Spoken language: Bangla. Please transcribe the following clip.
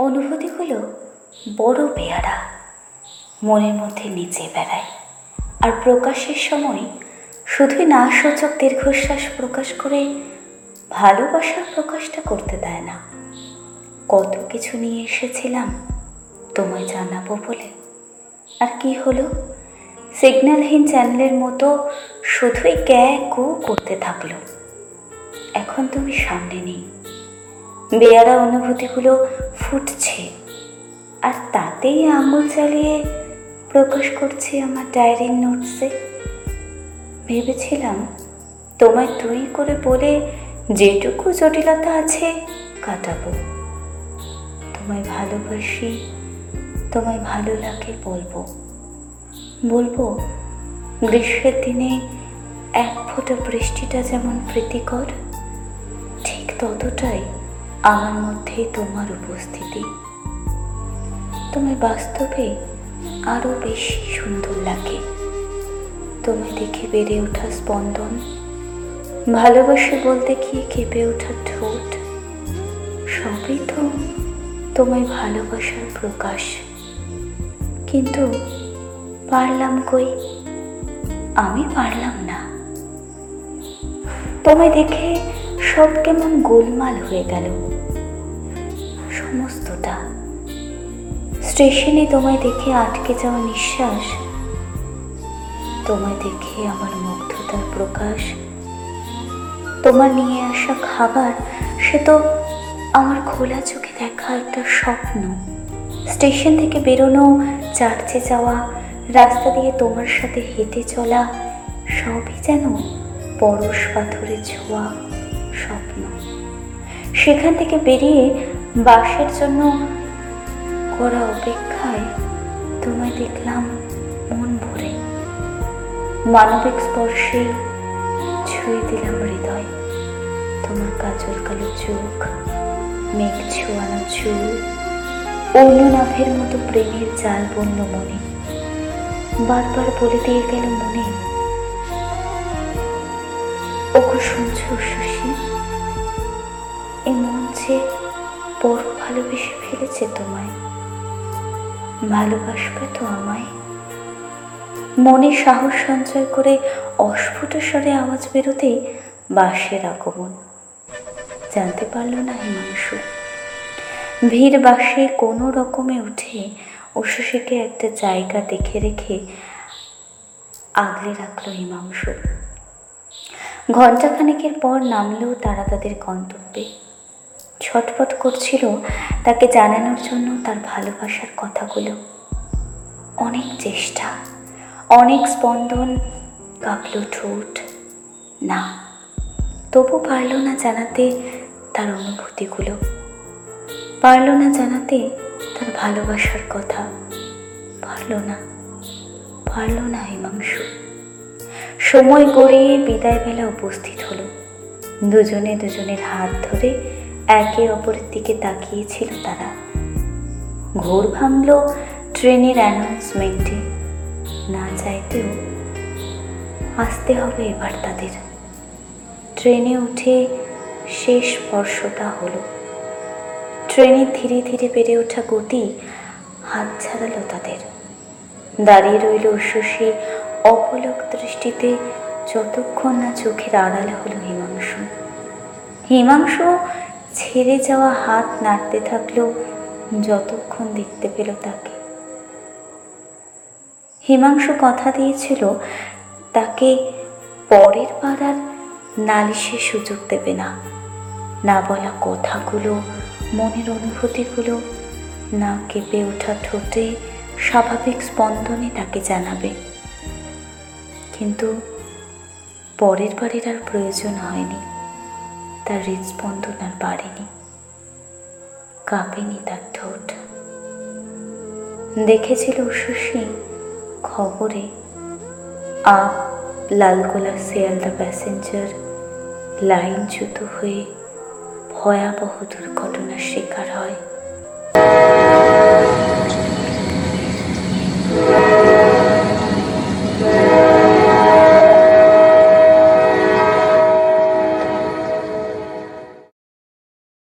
অনুভূতিগুলো বড় পেয়ারা। মনের মধ্যে নিচে বেড়ায়। আর প্রকাশের সময় শুধুই না সূচক দীর্ঘশ্বাস প্রকাশ করে ভালোবাসার প্রকাশটা করতে দেয় না। কত কিছু নিয়ে এসেছিলাম তোমায় জানাব বলে। আর কি হলো? সিগন্যালহীন চ্যানেলের মতো শুধুই ক্যা কু করতে থাকল। এখন তুমি সামনে নেই। বেয়ারা অনুভূতিগুলো ফুটছে। আর তাতেই আঙুল চালিয়ে প্রকাশ করছি আমার ডায়েরির নোটসে। ভেবেছিলাম তোমায় তুই করে বলে যেটুকু জটিলতা আছে কাটাবো। তোমায় ভালোবাসি, তোমায় ভালো লাগে বলব। বলব, গ্রীষ্মের দিনে এক ফোঁটা বৃষ্টিটা যেমন প্রীতিকর, ঠিক ততটাই আমার মধ্যে তোমার উপস্থিতি। তোমায় বাস্তবে আরও বেশি সুন্দর লাগে। তোমায় দেখে বেড়ে ওঠা স্পন্দন, ভালোবাসে বলতে গিয়ে কেঁপে ওঠা ঠোঁট, সবই তো তোমায় ভালোবাসার প্রকাশ। কিন্তু পারলাম কই? আমি পারলাম না। তোমায় দেখে সব কেমন গোলমাল হয়ে গেল। সমস্তটা। স্টেশনে তোমায় দেখে আটকে যাওয়া নিঃশ্বাস। তোমায় দেখে আমার মুগ্ধতার প্রকাশ। তোমার নিয়ে আসা খাবার, সে তো আমার খোলা চোখে দেখা একটা স্বপ্ন। স্টেশন থেকে বেরোনো, চার্চে যাওয়া, রাস্তা দিয়ে তোমার সাথে হেঁটে চলা, সবই যেন পরশ পাথরের ছোঁয়া। স্বপ্ন। সেখান থেকে বেরিয়ে বাসের জন্য করা অপেক্ষায় তোমায় দেখলাম মন ভরে। মানবিক স্পর্শে ছুঁয়ে দিলাম হৃদয়। তোমার কাজল কালো চোখ, মেঘ ছোঁয়ানো চুল অন্যনাভের মতো প্রেমের জাল বন্য মনে। বারবার বলে দিয়ে গেল মনে। ওকে শুনছ শশী এ মন যে বড় ভালোবেসে ফেলেছে তোমায়, ভালোবাসবে তো আমায়। মনে সাহস সঞ্চয় করে অস্ফুট স্বরে আওয়াজ বেরোতেই বাসের আগমন। জানতে পারল না হিমাংশু ভিড় বাসে কোনো রকমে উঠে উষসীকে একটা জায়গা দেখে রেখে আগলে রাখল হিমাংশু ঘণ্টাখানেকের পর নামলেও তারা তাদের গন্তব্যে। ছটফট করছিল তাকে জানানোর জন্য তার ভালোবাসার কথাগুলো। অনেক চেষ্টা, অনেক স্পন্দন, কাঁপল ঠোঁট। না, তবু পারল না জানাতে তার অনুভূতিগুলো। পারল না জানাতে তার ভালোবাসার কথা। পারল না পারল না হিমাংশু। সময় গড়িয়ে বিদায় বেলা উপস্থিত হলো। দুজনে দুজনের হাত ধরে একে অপরের দিকে তাকিয়েছিল তারা। ঘোর ভাঙল ট্রেনের অ্যানাউন্সমেন্টে। না চাইতেও আসতে হবে এবার তাদের। ট্রেনে উঠে শেষ স্পর্শটা হলো। ট্রেনে ধীরে ধীরে বেড়ে ওঠা গতি হাত ছাড়ালো তাদের। দাঁড়িয়ে রইল শশী অপলক দৃষ্টিতে যতক্ষণ না চোখের আড়াল হলো হিমাংশু। হিমাংশু ছেড়ে যাওয়া হাত নাড়তে থাকল যতক্ষণ দেখতে পেল তাকে। হিমাংশু কথা দিয়েছিল, তাকে পরের পাড়ার নালিশে সুযোগ দেবে না। না বলা কথাগুলো, মনের অনুভূতিগুলো না কেঁপে ওঠা ঠোঁটে স্বাভাবিক স্পন্দনে তাকে জানাবে। কিন্তু পরের বাড়ির আর প্রয়োজন হয়নি। তার হৃদস্পন্দন আর বাড়েনি। কাঁপেনি তার ঠোঁট। দেখেছিল শশী খবরে আপ লালগোলা শিয়ালদা প্যাসেঞ্জার, লাইনচ্যুত হয়ে ভয়াবহ দুর্ঘটনার শিকার হয়।